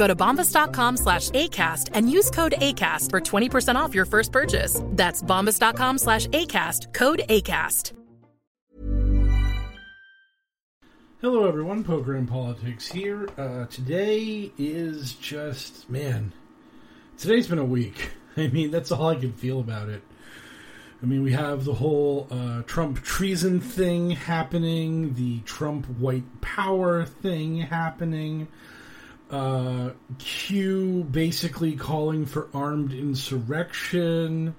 Go to bombas.com slash ACAST and use code ACAST for 20% off your first purchase. That's bombas.com slash ACAST, code ACAST. Hello, everyone. And Politics here. Uh, today is just, man, today's been a week. I mean, that's all I can feel about it. I mean, we have the whole uh, Trump treason thing happening, the Trump white power thing happening, uh, Q basically calling for armed insurrection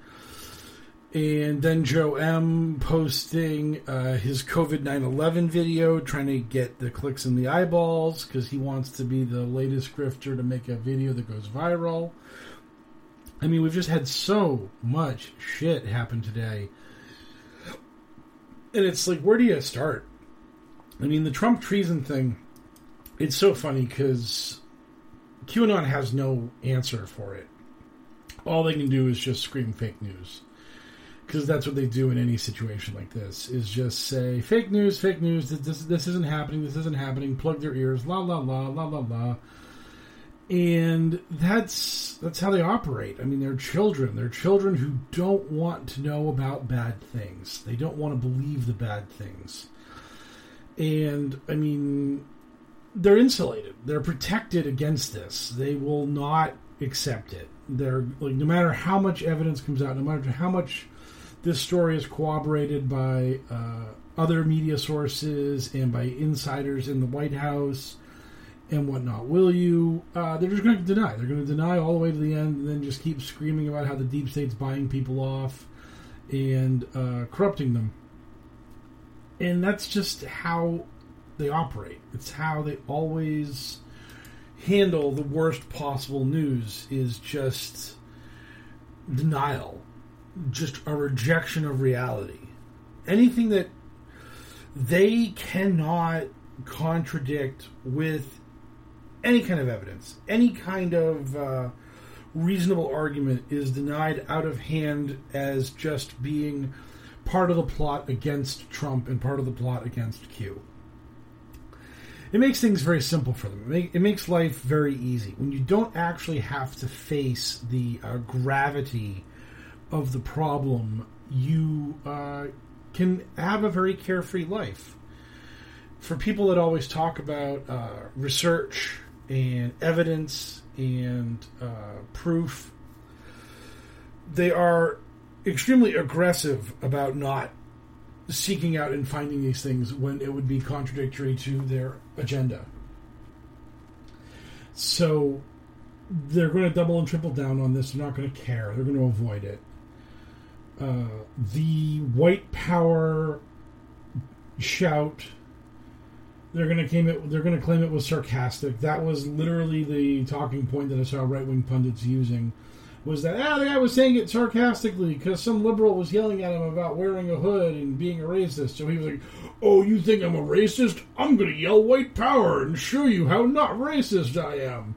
and then Joe M posting uh, his COVID 9 11 video, trying to get the clicks and the eyeballs because he wants to be the latest grifter to make a video that goes viral. I mean, we've just had so much shit happen today. And it's like, where do you start? I mean, the Trump treason thing, it's so funny because QAnon has no answer for it. All they can do is just scream fake news. Because that's what they do in any situation like this is just say fake news fake news. This, this, isn't happening. This isn't happening. Plug their ears la la la la la la. And that's that's how they operate. I mean they're children. They're children who don't want to know about bad things. They don't want to believe the bad things. And i mean they're insulated they're protected against this they will not accept it they're like no matter how much evidence comes out no matter how much this story is corroborated by uh, other media sources and by insiders in the White House and whatnot. Will you? Uh, they're just going to deny. They're going to deny all the way to the end, and then just keep screaming about how the deep state's buying people off and uh, corrupting them. And that's just how they operate. It's how they always handle the worst possible news. Is just denial just a rejection of reality. Anything that they cannot contradict with any kind of evidence, any kind of uh, reasonable argument is denied out of hand as just being part of the plot against Trump and part of the plot against Q. It makes things very simple for them. It, make, it makes life very easy when you don't actually have to face the uh, gravity of the problem, you uh, can have a very carefree life. For people that always talk about uh, research and evidence and uh, proof, they are extremely aggressive about not seeking out and finding these things when it would be contradictory to their agenda. So they're going to double and triple down on this. They're not going to care. They're going to avoid it. Uh, the white power shout. They're gonna claim it. They're gonna claim it was sarcastic. That was literally the talking point that I saw right wing pundits using. Was that ah the guy was saying it sarcastically because some liberal was yelling at him about wearing a hood and being a racist. So he was like, "Oh, you think I'm a racist? I'm gonna yell white power and show you how not racist I am."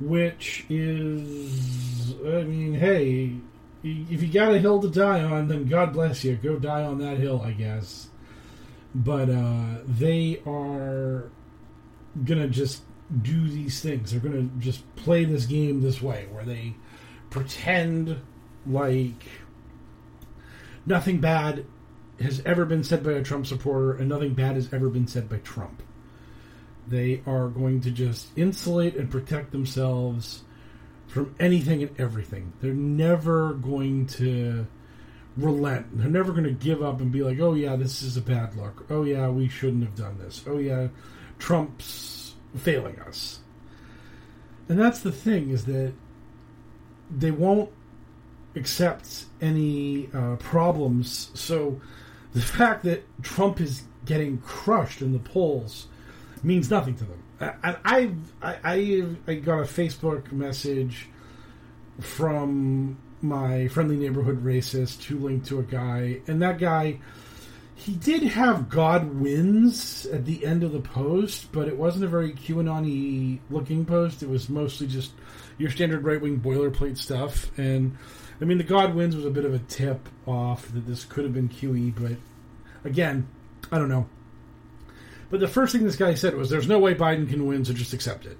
Which is, I mean, hey, if you got a hill to die on, then God bless you. Go die on that hill, I guess. But uh, they are gonna just do these things. They're gonna just play this game this way, where they pretend like nothing bad has ever been said by a Trump supporter, and nothing bad has ever been said by Trump. They are going to just insulate and protect themselves from anything and everything. They're never going to relent. They're never going to give up and be like, oh, yeah, this is a bad look. Oh, yeah, we shouldn't have done this. Oh, yeah, Trump's failing us. And that's the thing, is that they won't accept any uh, problems. So the fact that Trump is getting crushed in the polls means nothing to them. I, I, I, I got a Facebook message from my friendly neighborhood racist who linked to a guy, and that guy, he did have God wins at the end of the post, but it wasn't a very QAnon looking post. It was mostly just your standard right wing boilerplate stuff. And I mean, the God wins was a bit of a tip off that this could have been QE, but again, I don't know. But the first thing this guy said was, "There's no way Biden can win, so just accept it."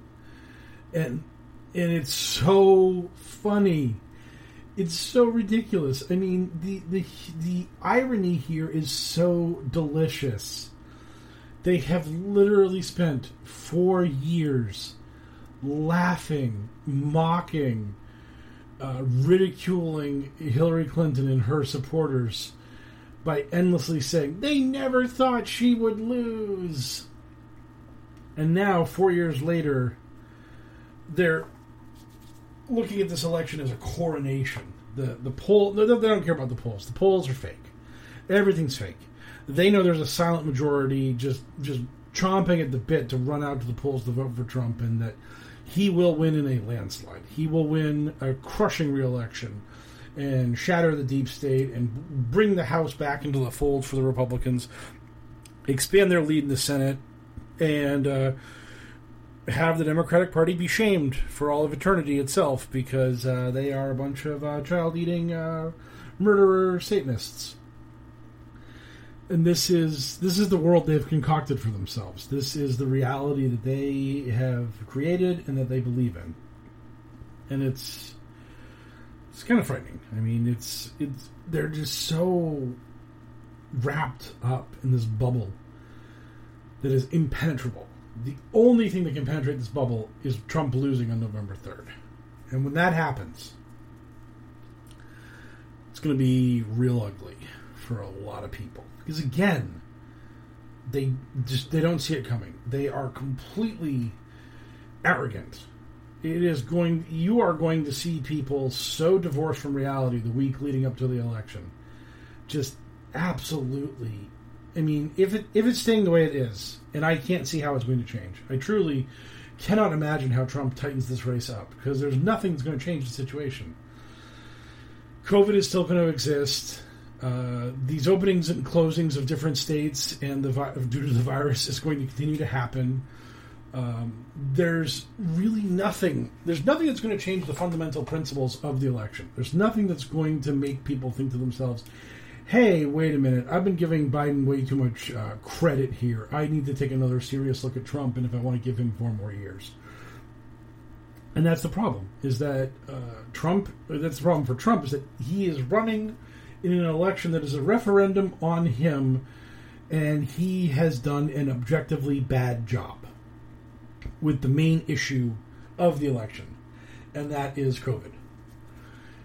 And and it's so funny. It's so ridiculous. I mean, the the the irony here is so delicious. They have literally spent four years laughing, mocking, uh, ridiculing Hillary Clinton and her supporters by endlessly saying they never thought she would lose. And now, four years later, they're looking at this election as a coronation. The the poll they don't care about the polls. The polls are fake. Everything's fake. They know there's a silent majority just just chomping at the bit to run out to the polls to vote for Trump, and that he will win in a landslide. He will win a crushing reelection and shatter the deep state and bring the House back into the fold for the Republicans, expand their lead in the Senate, and uh, have the Democratic Party be shamed for all of eternity itself because uh, they are a bunch of uh, child eating uh, murderer Satanists. And this is this is the world they've concocted for themselves. This is the reality that they have created and that they believe in. And it's it's kind of frightening. I mean, it's it's they're just so wrapped up in this bubble that is impenetrable. The only thing that can penetrate this bubble is Trump losing on November 3rd. And when that happens, it's going to be real ugly for a lot of people. Because again, they just they don't see it coming. They are completely arrogant. It is going you are going to see people so divorced from reality the week leading up to the election. Just absolutely i mean if it if it's staying the way it is and i can't see how it's going to change. I truly cannot imagine how trump tightens this race up because there's nothing that's going to change the situation. Covid is still going to exist uh, these openings and closings of different states and the vi- due to the virus is going to continue to happen um, there's really nothing. There's nothing that's going to change the fundamental principles of the election. There's nothing that's going to make people think to themselves, "Hey, wait a minute! I've been giving Biden way too much uh, credit here. I need to take another serious look at Trump, and if I want to give him four more years." And that's the problem. Is that uh, Trump? That's the problem for Trump. Is that he is running in an election that is a referendum on him, and he has done an objectively bad job with the main issue of the election, and that is COVID.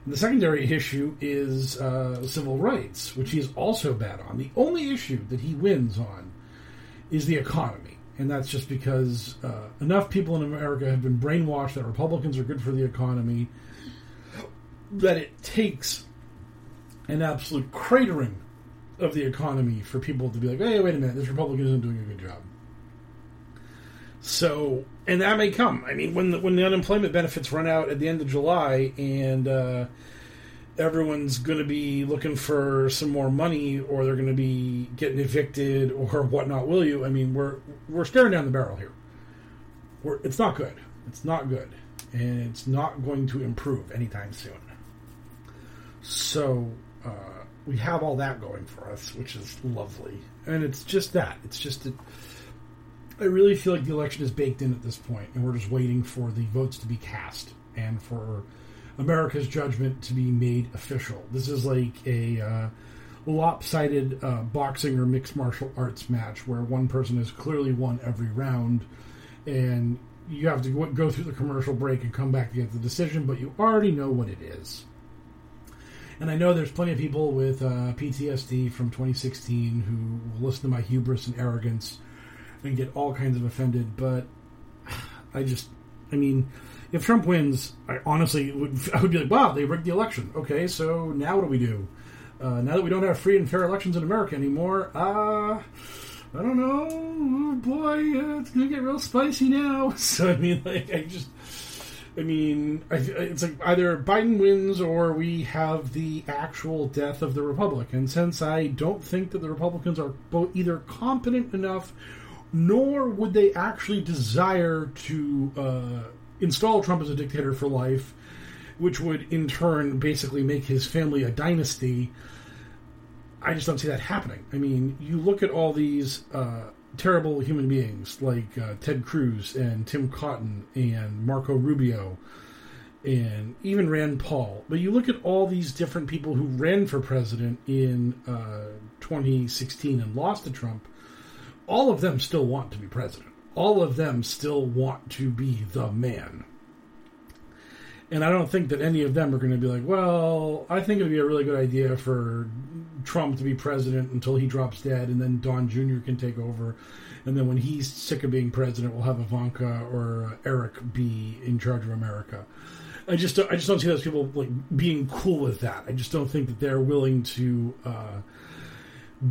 And the secondary issue is uh, civil rights, which he is also bad on. The only issue that he wins on is the economy, and that's just because uh, enough people in America have been brainwashed that Republicans are good for the economy that it takes an absolute cratering of the economy for people to be like, hey, wait a minute, this Republican isn't doing a good job. So, and that may come. I mean, when the, when the unemployment benefits run out at the end of July, and uh, everyone's going to be looking for some more money, or they're going to be getting evicted, or whatnot. Will you? I mean, we're we're staring down the barrel here. We're, it's not good. It's not good, and it's not going to improve anytime soon. So uh, we have all that going for us, which is lovely. And it's just that. It's just that I really feel like the election is baked in at this point, and we're just waiting for the votes to be cast and for America's judgment to be made official. This is like a uh, lopsided uh, boxing or mixed martial arts match where one person has clearly won every round, and you have to go through the commercial break and come back to get the decision, but you already know what it is. And I know there's plenty of people with uh, PTSD from 2016 who will listen to my hubris and arrogance and get all kinds of offended. But I just, I mean, if Trump wins, I honestly would, I would be like, wow, they rigged the election. Okay, so now what do we do? Uh, now that we don't have free and fair elections in America anymore, uh, I don't know, oh boy, uh, it's gonna get real spicy now. So I mean, like, I just I mean, it's like either Biden wins or we have the actual death of the Republic. And since I don't think that the Republicans are both either competent enough, nor would they actually desire to uh, install Trump as a dictator for life, which would in turn basically make his family a dynasty. I just don't see that happening. I mean, you look at all these uh, terrible human beings like uh, Ted Cruz and Tom Cotton and Marco Rubio and even Rand Paul. But you look at all these different people who ran for president in uh, 2016 and lost to Trump, all of them still want to be president. All of them still want to be the man. And I don't think that any of them are going to be like, well, I think it would be a really good idea for Trump to be president until he drops dead, and then Don Jr. can take over. And then when he's sick of being president, we'll have Ivanka or Eric be in charge of America. I just I just don't see those people like being cool with that. I just don't think that they're willing to uh,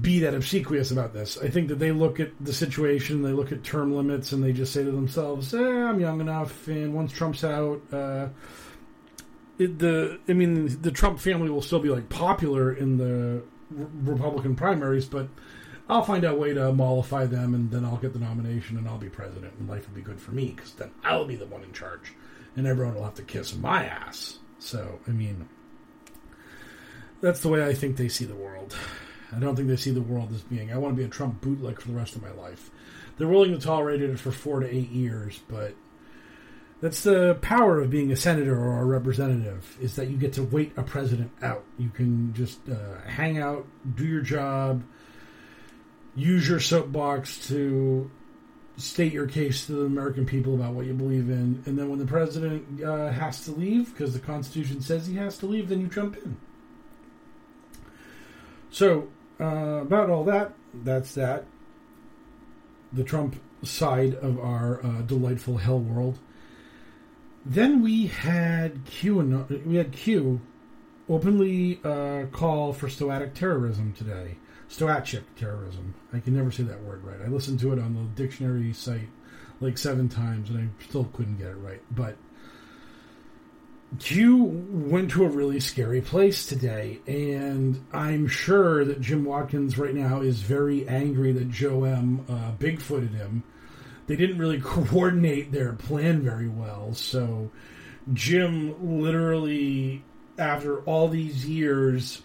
be that obsequious about this. I think that they look at the situation, they look at term limits, and they just say to themselves, eh, "I'm young enough, and once Trump's out." Uh, the I mean, the Trump family will still be like popular in the Republican primaries, but I'll find a way to mollify them, and then I'll get the nomination, and I'll be president, and life will be good for me because then I'll be the one in charge, and everyone will have to kiss my ass. So, I mean, that's the way I think they see the world. I don't think they see the world as being. I want to be a Trump bootleg for the rest of my life. They're willing to tolerate it for four to eight years, but that's the power of being a senator or a representative is that you get to wait a president out. You can just uh, hang out, do your job, use your soapbox to state your case to the American people about what you believe in, and then when the president uh, has to leave because the Constitution says he has to leave, then you jump in. So uh, about all that, that's that. The Trump side of our uh, delightful hell world. Then we had Q. We had Q openly uh, call for stoatic terrorism today. Stoachik terrorism. I can never say that word right. I listened to it on the dictionary site like seven times, and I still couldn't get it right. But Q went to a really scary place today, and I'm sure that Jim Watkins right now is very angry that Joe M. Uh, Bigfooted him they didn't really coordinate their plan very well. So Jim literally, after all these years,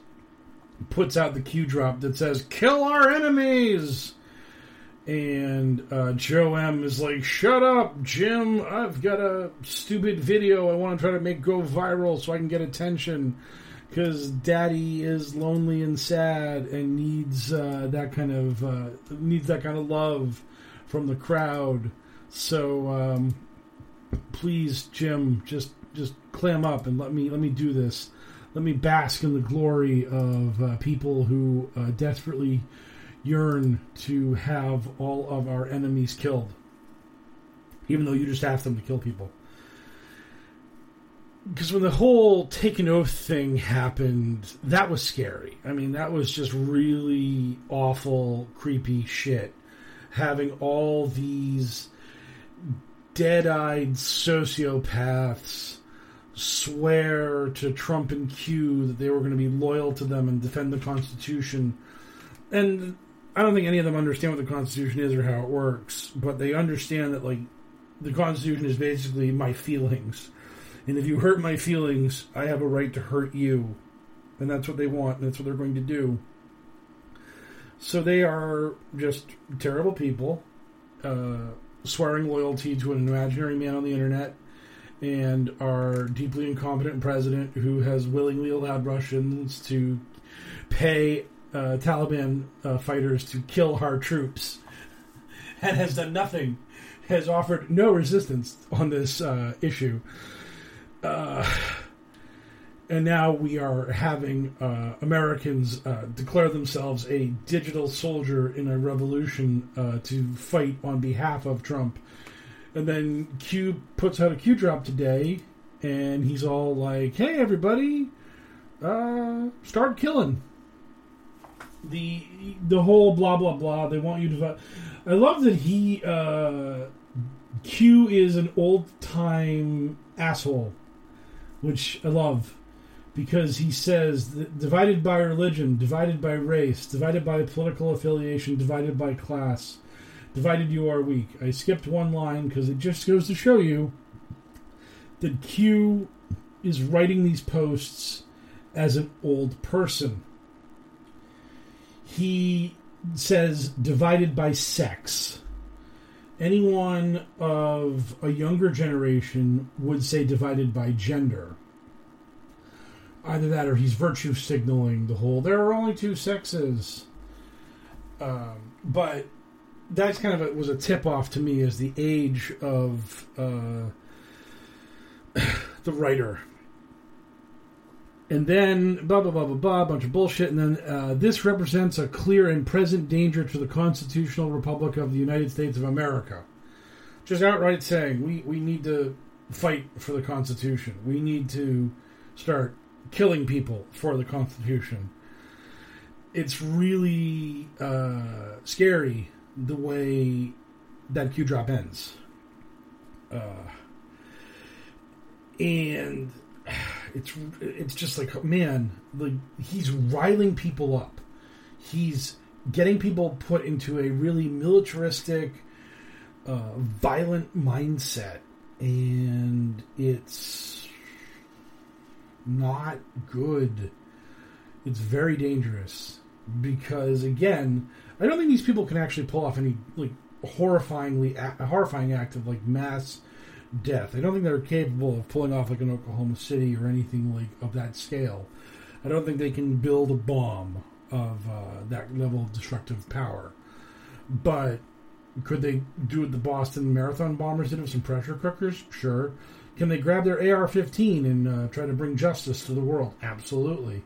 puts out the Q drop that says "Kill our enemies." And uh, Joe M is like, "Shut up, Jim! I've got a stupid video I want to try to make go viral so I can get attention." because daddy is lonely and sad and needs uh, that kind of uh, needs that kind of love from the crowd. So um, please, Jim, just just clam up and let me let me do this. Let me bask in the glory of uh, people who uh, desperately yearn to have all of our enemies killed, even though you just asked them to kill people. Because when the whole take an oath thing happened, that was scary. I mean, that was just really awful, creepy shit having all these dead-eyed sociopaths swear to Trump and Q that they were going to be loyal to them and defend the Constitution. And I don't think any of them understand what the Constitution is or how it works, but they understand that like the Constitution is basically my feelings. And if you hurt my feelings, I have a right to hurt you. and that's what they want, and that's what they're going to do. So they are just terrible people, uh, swearing loyalty to an imaginary man on the internet, and our deeply incompetent president who has willingly allowed Russians to pay uh, Taliban uh, fighters to kill our troops and has done nothing, has offered no resistance on this uh, issue. And now we are having uh, Americans uh, declare themselves a digital soldier in a revolution uh, to fight on behalf of Trump. And then Q puts out a Q drop today, and he's all like, "Hey, everybody, uh, start killing." The the whole blah blah blah. They want you to. I love that he uh, Q is an old time asshole, which I love because he says divided by religion, divided by race, divided by political affiliation, divided by class, divided you are weak. I skipped one line because it just goes to show you that Q is writing these posts as an old person. He says divided by sex. Anyone of a younger generation would say divided by gender. Either that or he's virtue signaling the whole there are only two sexes. Um, but that's kind of a, was a tip off to me as the age of uh, the writer. And then blah blah blah blah blah, bunch of bullshit. And then uh, this represents a clear and present danger to the constitutional republic of the United States of America. Just outright saying we we need to fight for the Constitution. We need to start killing people for the Constitution. It's really uh, scary the way that Q drop ends. Uh, and it's it's just like man, like he's riling people up. He's getting people put into a really militaristic, uh, violent mindset, and it's not good. It's very dangerous because again, I don't think these people can actually pull off any like horrifyingly a horrifying act of like mass death. I don't think they're capable of pulling off like an Oklahoma City or anything like of that scale. I don't think they can build a bomb of uh, that level of destructive power. But could they do what the Boston Marathon bombers did with some pressure cookers? Sure. Can they grab their AR-15 and uh, try to bring justice to the world? Absolutely.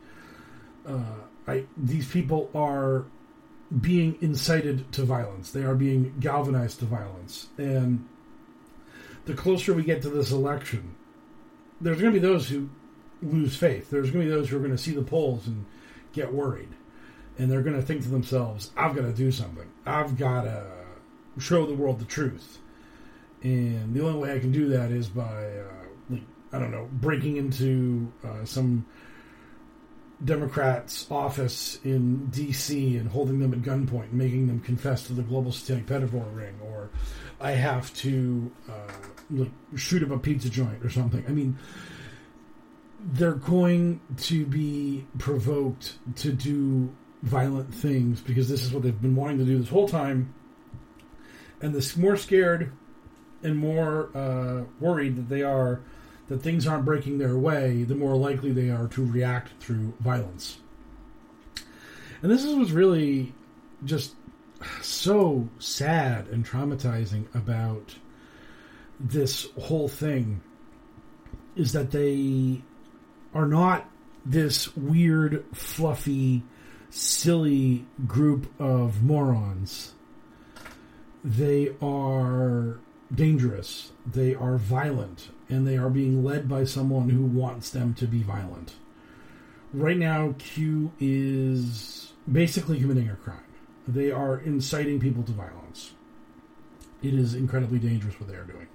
Uh, I, these people are being incited to violence. They are being galvanized to violence, and the closer we get to this election, there's going to be those who lose faith. There's going to be those who are going to see the polls and get worried, and they're going to think to themselves, "I've got to do something. I've got to show the world the truth." And the only way I can do that is by, uh, like, I don't know, breaking into uh, some Democrat's office in D.C. and holding them at gunpoint and making them confess to the global satanic pedophile ring, or I have to uh, like shoot up a pizza joint or something. I mean, they're going to be provoked to do violent things because this is what they've been wanting to do this whole time. And the more scared and more uh, worried that they are that things aren't breaking their way, the more likely they are to react through violence. And this is what's really just so sad and traumatizing about this whole thing is that they are not this weird, fluffy, silly group of morons. They are dangerous, they are violent, and they are being led by someone who wants them to be violent. Right now, Q is basically committing a crime. They are inciting people to violence. It is incredibly dangerous what they are doing.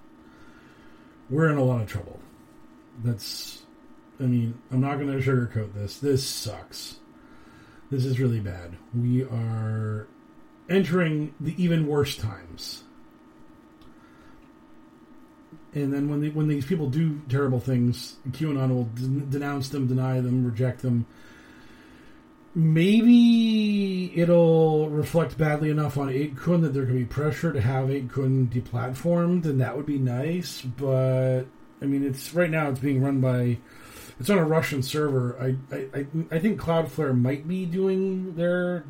We're in a lot of trouble. That's, I mean, I'm not going to sugarcoat this. This sucks. This is really bad. We are entering the even worse times. And then when the, when these people do terrible things, QAnon will denounce them, deny them, reject them, maybe it'll reflect badly enough on 8kun that there could be pressure to have 8kun deplatformed, and that would be nice. But I mean, it's right now it's being run by it's on a Russian server. I I, I think Cloudflare might be doing their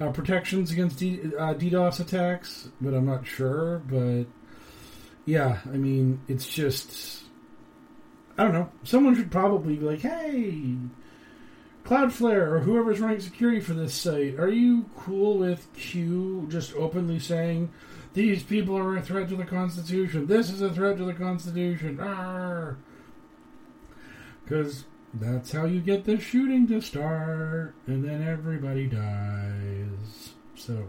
uh, protections against D, uh, DDoS attacks, but I'm not sure. But yeah, I mean, it's just I don't know. Someone should probably be like, hey. Cloudflare or whoever's running security for this site, are you cool with Q just openly saying these people are a threat to the Constitution? This is a threat to the Constitution. Because that's how you get the shooting to start, and then everybody dies. So.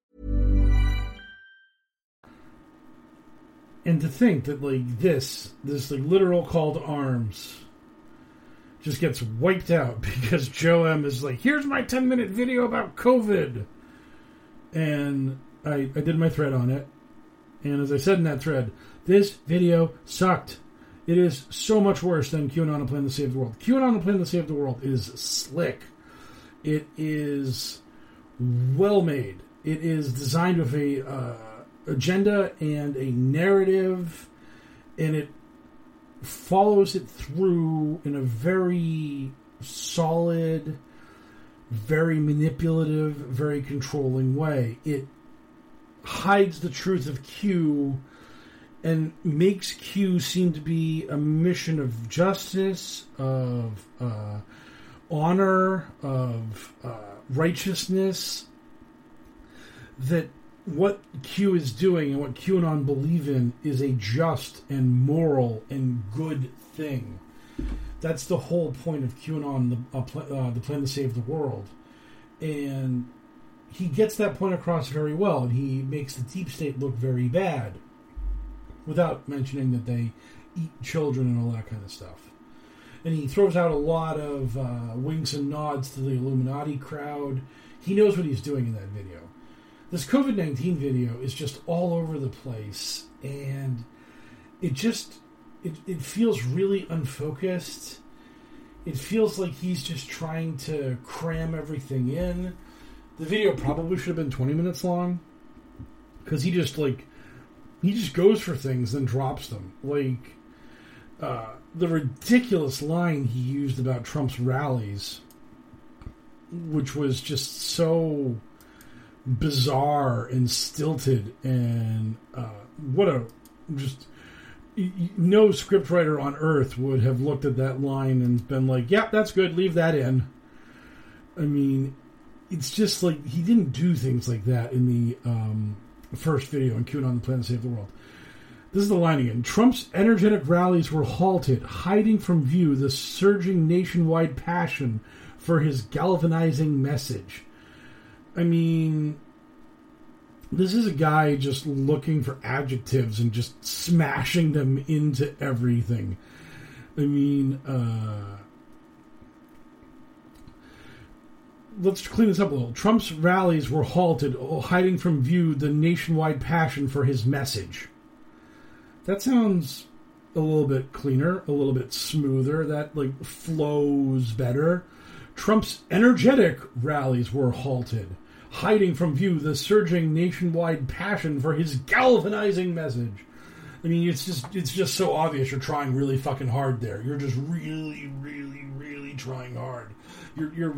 And to think that like this, this like literal call to arms just gets wiped out because Joe M is like, here's my 10 minute video about COVID. And I, I did my thread on it. And as I said in that thread, this video sucked. It is so much worse than QAnon a plan to save the world. QAnon a plan to save the world is slick. It is well made. It is designed with a uh, agenda and a narrative, and it follows it through in a very solid, very manipulative, very controlling way. It hides the truth of Q and makes Q seem to be a mission of justice, of uh, honor, of uh, righteousness that what Q is doing and what QAnon believe in is a just and moral and good thing. That's the whole point of QAnon, the, uh, pl- uh, the plan to save the world. And he gets that point across very well, and he makes the deep state look very bad without mentioning that they eat children and all that kind of stuff. And he throws out a lot of uh, winks and nods to the Illuminati crowd. He knows what he's doing in that video this COVID 19 video is just all over the place and it just it, it feels really unfocused. It feels like he's just trying to cram everything in. The video probably should have been 20 minutes long because he just like he just goes for things then drops them. Like uh, the ridiculous line he used about Trump's rallies, which was just so bizarre and stilted and uh, what a just no scriptwriter on earth would have looked at that line and been like, "Yep, yeah, that's good. Leave that in." I mean, it's just like he didn't do things like that in the um, first video on QAnon the Plan to Save the World. This is the line again. Trump's energetic rallies were halted, hiding from view the surging nationwide passion for his galvanizing message. I mean, this is a guy just looking for adjectives and just smashing them into everything. I mean, uh, let's clean this up a little. Trump's rallies were halted, hiding from view the nationwide passion for his message. That sounds a little bit cleaner, a little bit smoother. That like flows better. Trump's energetic rallies were halted, hiding from view the surging nationwide passion for his galvanizing message. I mean, it's just it's just so obvious you're trying really fucking hard there. You're just really, really, really trying hard. You're you're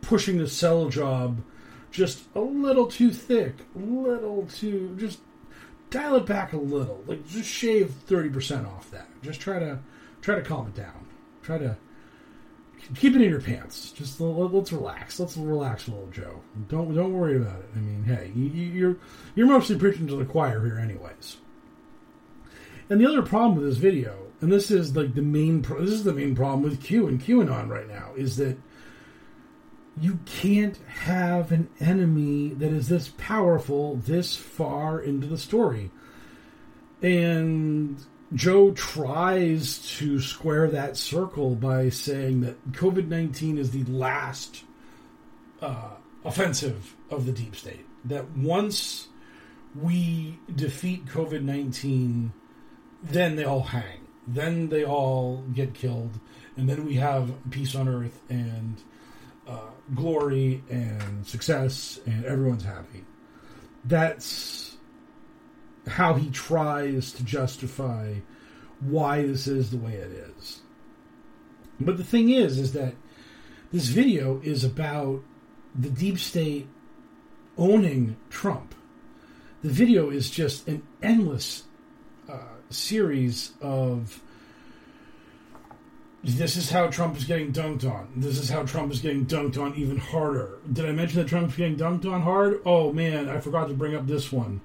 pushing the sell job just a little too thick, a little too just dial it back a little. Like just shave thirty percent off that. Just try to try to calm it down. Try to keep it in your pants. Just let's relax. Let's relax little, Joe. Don't don't worry about it. I mean, hey, you, you're you're mostly preaching to the choir here, anyways. And the other problem with this video, and this is like the main, this is the main problem with Q and QAnon right now, is that you can't have an enemy that is this powerful this far into the story. And Joe tries to square that circle by saying that COVID 19 is the last uh, offensive of the deep state. That once we defeat COVID 19, then they all hang. Then they all get killed. And then we have peace on earth and uh, glory and success, and everyone's happy. That's how he tries to justify why this is the way it is. But the thing is, is that this video is about the deep state owning Trump. The video is just an endless uh, series of this is how Trump is getting dunked on. This is how Trump is getting dunked on even harder. Did I mention that Trump's getting dunked on hard? Oh man, I forgot to bring up this one.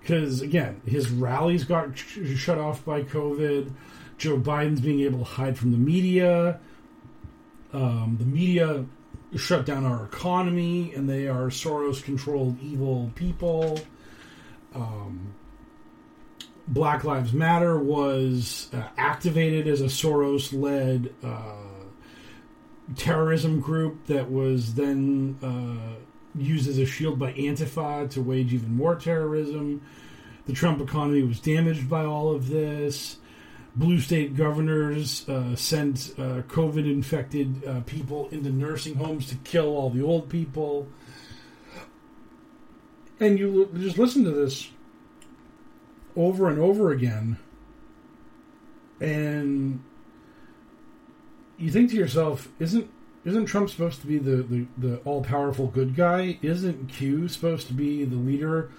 Because again, his rallies got sh- shut off by COVID. Joe Biden's being able to hide from the media. Um, the media shut down our economy, and they are Soros-controlled evil people. Um, Black Lives Matter was uh, activated as a Soros led uh, terrorism group that was then uh, used as a shield by Antifa to wage even more terrorism. The Trump economy was damaged by all of this. Blue state governors uh, sent uh, COVID infected uh, people into nursing homes to kill all the old people. And you just listen to this over and over again, and you think to yourself, isn't isn't Trump supposed to be the, the, the all powerful good guy? Isn't Q supposed to be the leader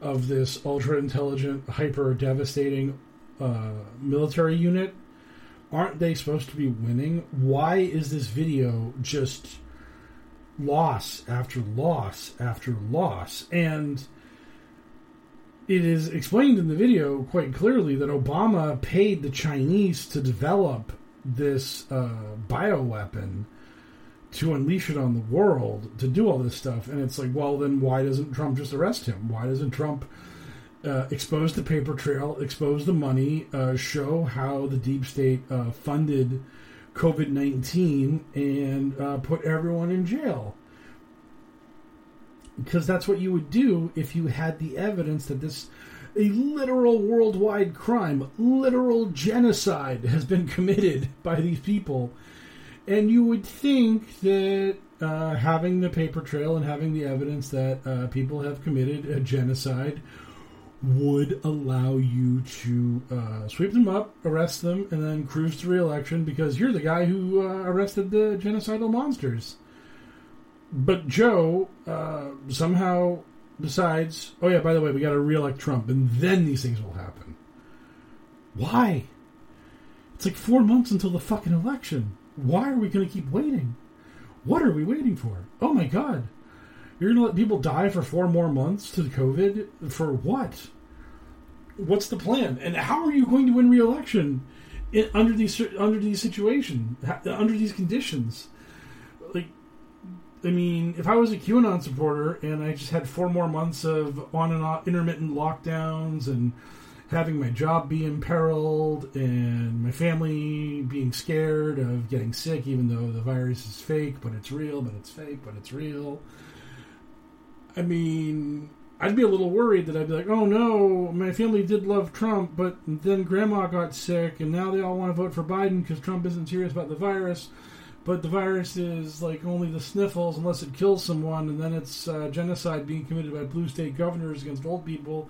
of this ultra intelligent, hyper devastating uh, military unit? Aren't they supposed to be winning? Why is this video just loss after loss after loss? And it is explained in the video quite clearly that Obama paid the Chinese to develop this uh, bioweapon to unleash it on the world to do all this stuff. And it's like, well, then why doesn't Trump just arrest him? Why doesn't Trump uh, expose the paper trail, expose the money, uh, show how the deep state uh, funded COVID 19, and uh, put everyone in jail? because that's what you would do if you had the evidence that this a literal worldwide crime, literal genocide has been committed by these people. And you would think that uh, having the paper trail and having the evidence that uh, people have committed a genocide would allow you to uh, sweep them up, arrest them, and then cruise to re-election because you're the guy who uh, arrested the genocidal monsters. But Joe uh, somehow decides, oh yeah, by the way, we got to reelect Trump, and then these things will happen. Why? It's like four months until the fucking election. Why are we going to keep waiting? What are we waiting for? Oh my god. You're going to let people die for four more months to the COVID? For what? What's the plan? And how are you going to win re-election under these under these situations, under these conditions? Like I mean, if I was a QAnon supporter and I just had four more months of on and off intermittent lockdowns and having my job be imperiled and my family being scared of getting sick, even though the virus is fake, but it's real, but it's fake, but it's real. I mean, I'd be a little worried that I'd be like, oh no, my family did love Trump, but then grandma got sick and now they all want to vote for Biden because Trump isn't serious about the virus but the virus is like only the sniffles unless it kills someone, and then it's uh, genocide being committed by blue state governors against old people.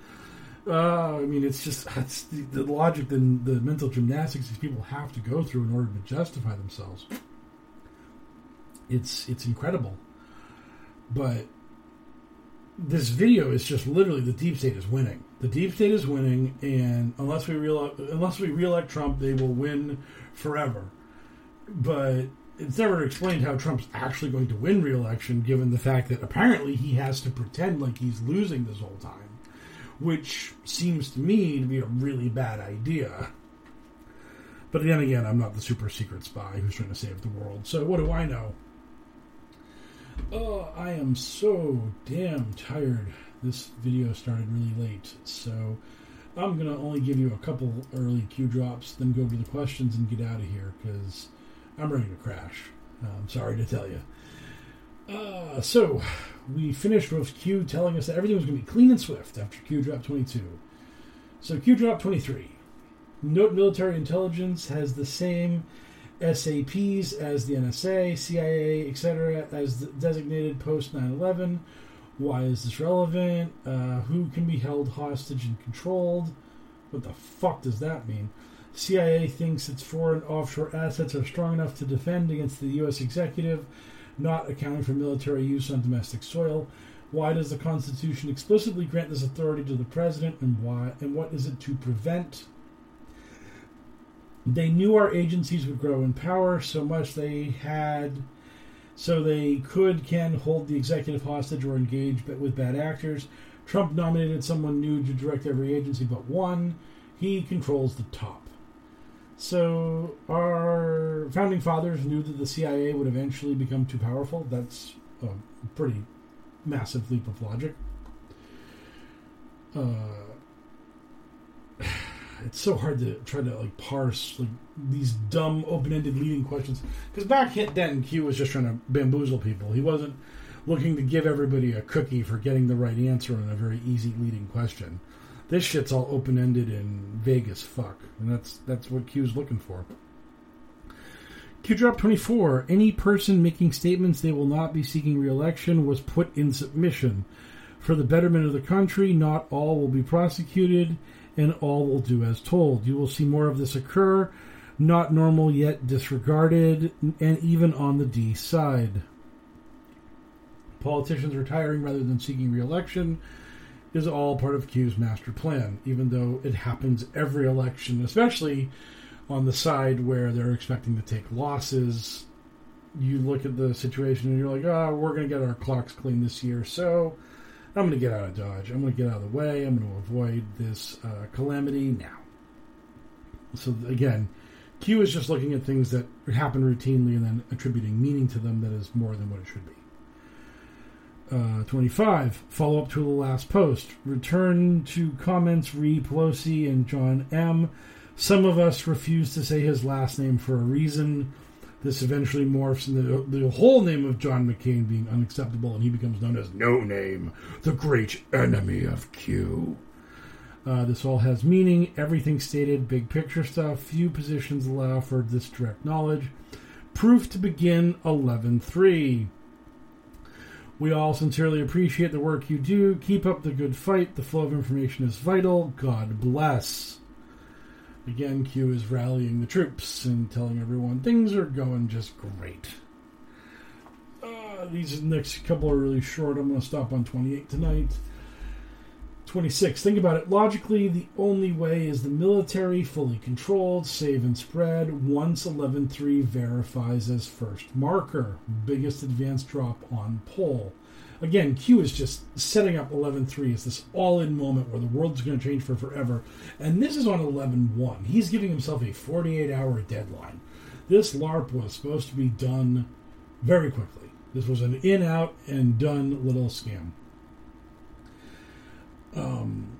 Uh, I mean, it's just it's the, the logic and the mental gymnastics these people have to go through in order to justify themselves. It's it's incredible, but this video is just literally the deep state is winning. The deep state is winning, and unless we reelect, unless we reelect Trump, they will win forever. But it's never explained how Trump's actually going to win re-election, given the fact that apparently he has to pretend like he's losing this whole time, which seems to me to be a really bad idea. But then again, I'm not the super secret spy who's trying to save the world, so what do I know? Oh, I am so damn tired. This video started really late, so I'm gonna only give you a couple early Q drops, then go to the questions and get out of here because I'm ready to crash. I'm sorry to tell you. Uh, so we finished with Q telling us that everything was going to be clean and swift after Q drop 22. So Q drop 23. Note military intelligence has the same SAPs as the NSA, CIA, etc., as designated post 9 11. Why is this relevant? Uh, who can be held hostage and controlled? What the fuck does that mean? CIA thinks its foreign offshore assets are strong enough to defend against the U.S. executive, not accounting for military use on domestic soil. Why does the Constitution explicitly grant this authority to the president, and why? And what is it to prevent? They knew our agencies would grow in power so much they had, so they could, can hold the executive hostage or engage with bad actors. Trump nominated someone new to direct every agency but one. He controls the top. So, our founding fathers knew that the CIA would eventually become too powerful. That's a pretty massive leap of logic. Uh, it's so hard to try to like parse like these dumb open-ended leading questions because back then Q was just trying to bamboozle people. He wasn't looking to give everybody a cookie for getting the right answer on a very easy leading question. This shit's all open-ended and vague as fuck, and that's that's what Q's looking for. Q drop 24. Any person making statements they will not be seeking re-election was put in submission. For the betterment of the country, not all will be prosecuted and all will do as told. You will see more of this occur, not normal yet disregarded, and even on the D side. Politicians retiring rather than seeking re election is all part of Q's master plan, even though it happens every election, especially on the side where they're expecting to take losses. You look at the situation and you're like, oh, we're going to get our clocks clean this year, so I'm going to get out of Dodge. I'm going to get out of the way. I'm going to avoid this uh, calamity now. So, again, Q is just looking at things that happen routinely and then attributing meaning to them that is more than what it should be. Uh, 25. Follow up to the last post. Return to comments re Pelosi and John M. Some of us refuse to say his last name for a reason. This eventually morphs into the, the whole name of John McCain being unacceptable, and he becomes known as No Name, the great enemy of Q. Uh, this all has meaning. Everything stated, big picture stuff. Few positions allow for this direct knowledge. Proof to begin 11.3. We all sincerely appreciate the work you do. Keep up the good fight. The flow of information is vital. God bless. Again, Q is rallying the troops and telling everyone things are going just great. Uh, these next couple are really short. I'm going to stop on 28 tonight. 26. Think about it. Logically, the only way is the military fully controlled, save and spread. Once 11.3 verifies as first marker. Biggest advance drop on poll again, Q is just setting up 11.3 as this all in moment where the world's going to change for forever. And this is on 11.1. He's giving himself a 48 hour deadline. This LARP was supposed to be done very quickly. This was an in, out, and done little scam. Um,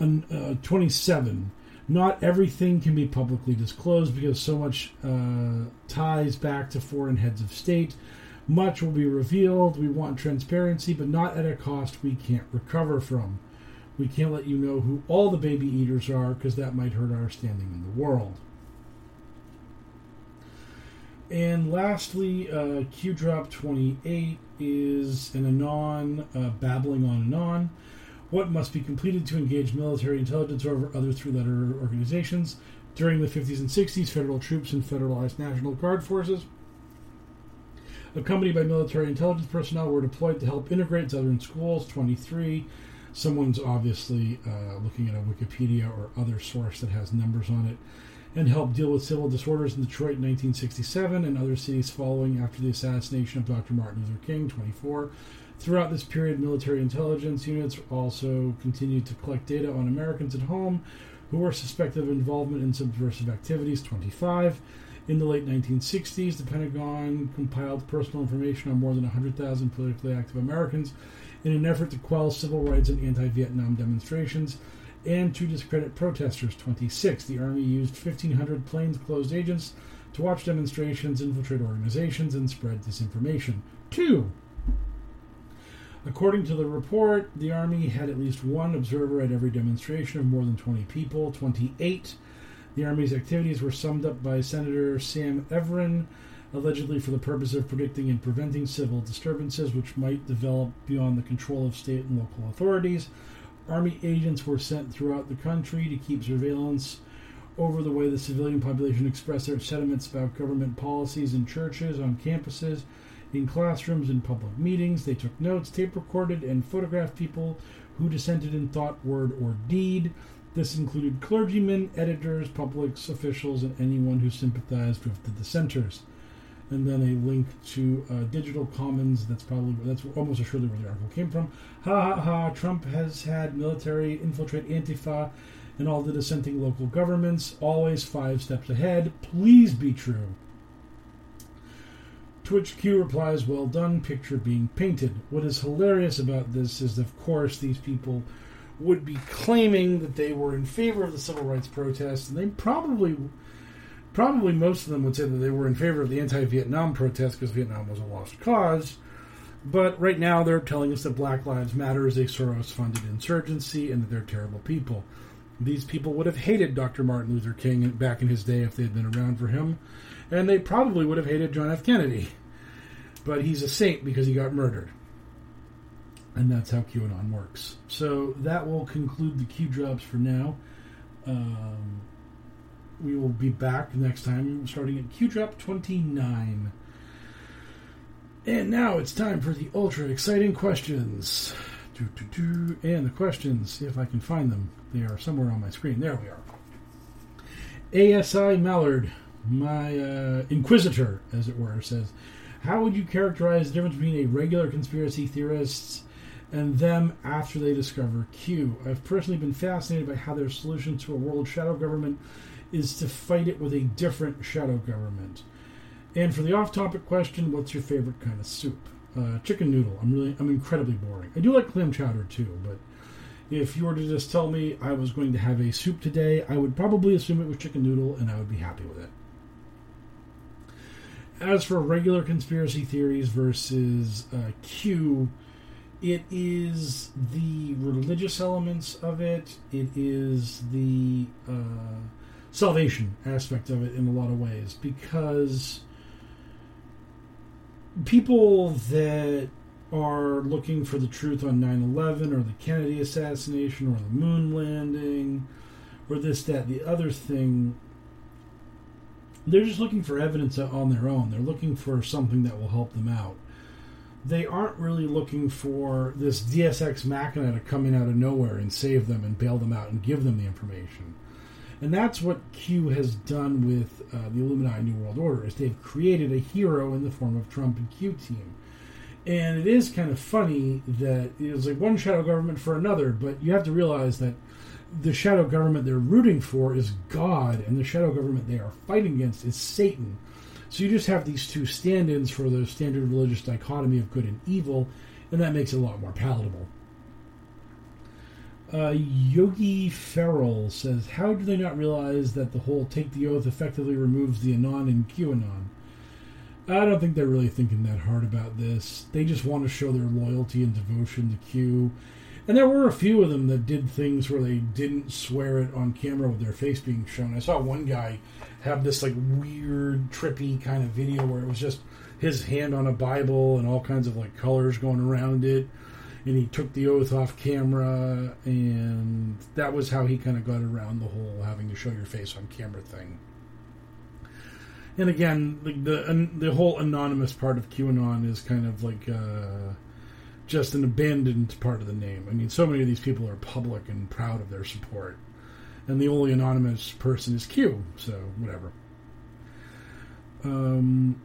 uh, 27. Not everything can be publicly disclosed because so much uh, ties back to foreign heads of state. Much will be revealed. We want transparency, but not at a cost we can't recover from. We can't let you know who all the baby eaters are because that might hurt our standing in the world. And lastly, uh, Q Drop 28 is an Anon uh, babbling on and on. What must be completed to engage military intelligence over other three letter organizations? During the 50s and 60s, federal troops and federalized National Guard forces, accompanied by military intelligence personnel, were deployed to help integrate southern schools. 23. Someone's obviously uh, looking at a Wikipedia or other source that has numbers on it and helped deal with civil disorders in Detroit in 1967 and other cities following after the assassination of Dr. Martin Luther King, 24. Throughout this period, military intelligence units also continued to collect data on Americans at home who were suspected of involvement in subversive activities, 25. In the late 1960s, the Pentagon compiled personal information on more than 100,000 politically active Americans in an effort to quell civil rights and anti Vietnam demonstrations and to discredit protesters. 26. The Army used 1,500 planes, plainclothes agents to watch demonstrations, infiltrate organizations, and spread disinformation. 2. According to the report, the Army had at least one observer at every demonstration of more than 20 people. 28. The Army's activities were summed up by Senator Sam Ervin, allegedly for the purpose of predicting and preventing civil disturbances which might develop beyond the control of state and local authorities. Army agents were sent throughout the country to keep surveillance over the way the civilian population expressed their sentiments about government policies in churches, on campuses, in classrooms, and public meetings. They took notes, tape recorded, and photographed people who dissented in thought, word, or deed. This included clergymen, editors, public officials, and anyone who sympathized with the dissenters and then a link to uh, Digital Commons. That's probably that's almost assuredly where the article came from. Ha ha ha! Trump has had military infiltrate Antifa and all the dissenting local governments, always five steps ahead. Please be true. TwitchQ replies, Well done, picture being painted. What is hilarious about this is, of course, these people would be claiming that they were in favor of the civil rights protests, and they probably probably most of them would say that they were in favor of the anti-Vietnam protests because Vietnam was a lost cause. But right now they're telling us that Black Lives Matter is a Soros-funded insurgency and that they're terrible people. These people would have hated Dr. Martin Luther King back in his day if they had been around for him, and they probably would have hated John F. Kennedy. But he's a saint because he got murdered. And that's how QAnon works. So that will conclude the Q drops for now. Um, we will be back next time, starting at Q Drop 29. And now it's time for the ultra exciting questions. And the questions, see if I can find them. They are somewhere on my screen. There we are. ASI Mallard, my uh, inquisitor, as it were, says, How would you characterize the difference between a regular conspiracy theorists and them after they discover Q? I've personally been fascinated by how their solution to a world shadow government is to fight it with a different shadow government. And for the off-topic question, what's your favorite kind of soup? Uh, chicken noodle. I'm really, I'm incredibly boring. I do like clam chowder too, but if you were to just tell me I was going to have a soup today, I would probably assume it was chicken noodle, and I would be happy with it. As for regular conspiracy theories versus uh, Q, it is the religious elements of it. It is the uh, salvation aspect of it in a lot of ways because people that are looking for the truth on 9-11 or the kennedy assassination or the moon landing or this that the other thing they're just looking for evidence on their own. They're looking for something that will help them out. They aren't really looking for this deus ex machina to come in out of nowhere and save them and bail them out and give them the information. And that's what Q has done with uh, the Illuminati New World Order is they've created a hero in the form of Trump and Q team. And it is kind of funny that it's like one shadow government for another, but you have to realize that the shadow government they're rooting for is God, and the shadow government they are fighting against is Satan. So you just have these two stand ins for the standard religious dichotomy of good and evil, and that makes it a lot more palatable. Uh, Yogi Farrell says, How do they not realize that the whole take the oath effectively removes the Anon and QAnon? I don't think they're really thinking that hard about this. They just want to show their loyalty and devotion to Q. And there were a few of them that did things where they didn't swear it on camera with their face being shown. I saw one guy have this like weird, trippy kind of video where it was just his hand on a Bible and all kinds of like colors going around it. And he took the oath off camera, and that was how he kind of got around the whole having to show your face on camera thing. And again, the the, the whole anonymous part of QAnon is kind of like uh, just an abandoned part of the name. I mean, so many of these people are public and proud of their support, and the only anonymous person is Q. So whatever. Um,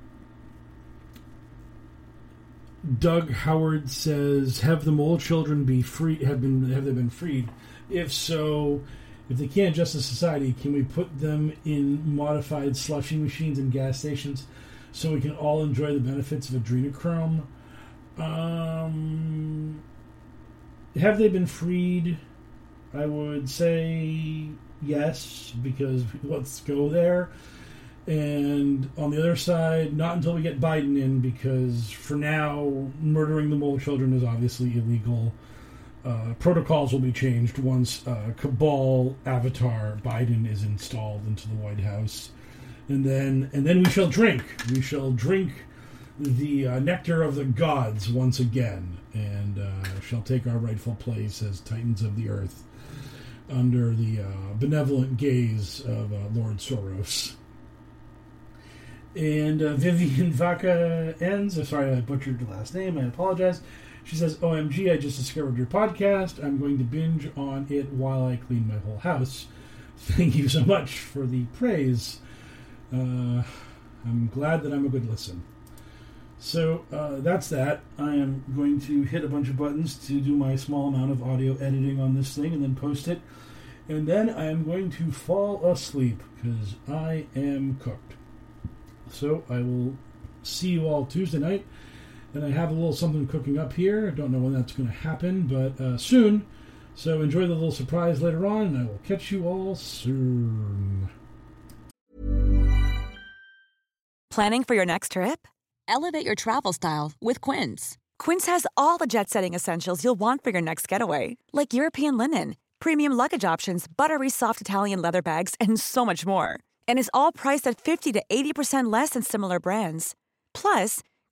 Doug Howard says, "Have the mole children be free? Have been have they been freed? If so, if they can't justice society, can we put them in modified slushing machines and gas stations so we can all enjoy the benefits of adrenochrome? Um, have they been freed? I would say yes, because let's go there. And on the other side, not until we get Biden in, because for now, murdering the mole children is obviously illegal. Uh, protocols will be changed once uh, Cabal Avatar Biden is installed into the White House, and then and then we shall drink. We shall drink the uh, nectar of the gods once again, and uh, shall take our rightful place as Titans of the Earth under the uh, benevolent gaze of uh, Lord Soros. And Vivian Vaca ends. Oh, sorry, I butchered the last name. I apologize. She says, OMG, I just discovered your podcast. I'm going to binge on it while I clean my whole house. Thank you so much for the praise. Uh, I'm glad that I'm a good listen. So uh, that's that. I am going to hit a bunch of buttons to do my small amount of audio editing on this thing and then post it. And then I am going to fall asleep because I am cooked. So I will see you all Tuesday night. And I have a little something cooking up here. I don't know when that's going to happen, but uh, soon. So enjoy the little surprise later on, and I will catch you all soon. Planning for your next trip? Elevate your travel style with Quince. Quince has all the jet setting essentials you'll want for your next getaway, like European linen, premium luggage options, buttery soft Italian leather bags, and so much more. And is all priced at 50 to 80% less than similar brands. Plus,